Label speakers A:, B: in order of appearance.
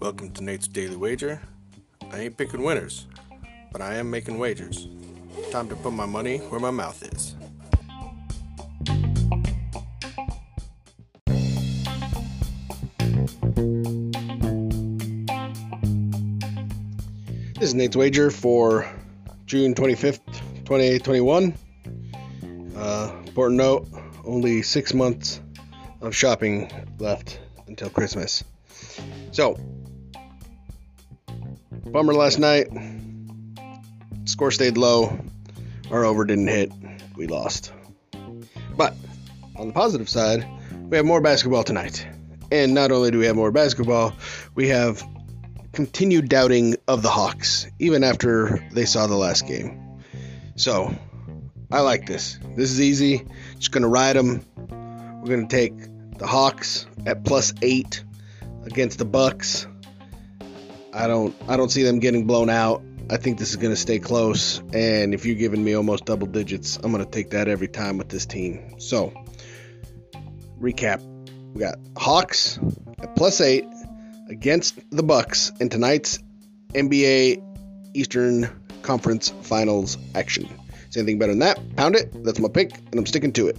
A: Welcome to Nate's Daily Wager. I ain't picking winners, but I am making wagers. Time to put my money where my mouth is. This is Nate's Wager for June 25th, 2021. Uh, important note only six months of shopping left until Christmas. So, bummer last night. Score stayed low. Our over didn't hit. We lost. But on the positive side, we have more basketball tonight. And not only do we have more basketball, we have continued doubting of the Hawks, even after they saw the last game. So, I like this. This is easy. Just going to ride them. We're going to take the Hawks at plus eight against the Bucks. I don't I don't see them getting blown out. I think this is going to stay close and if you're giving me almost double digits, I'm going to take that every time with this team. So, recap. We got Hawks at plus 8 against the Bucks in tonight's NBA Eastern Conference Finals action. Is anything better than that? Pound it. That's my pick, and I'm sticking to it.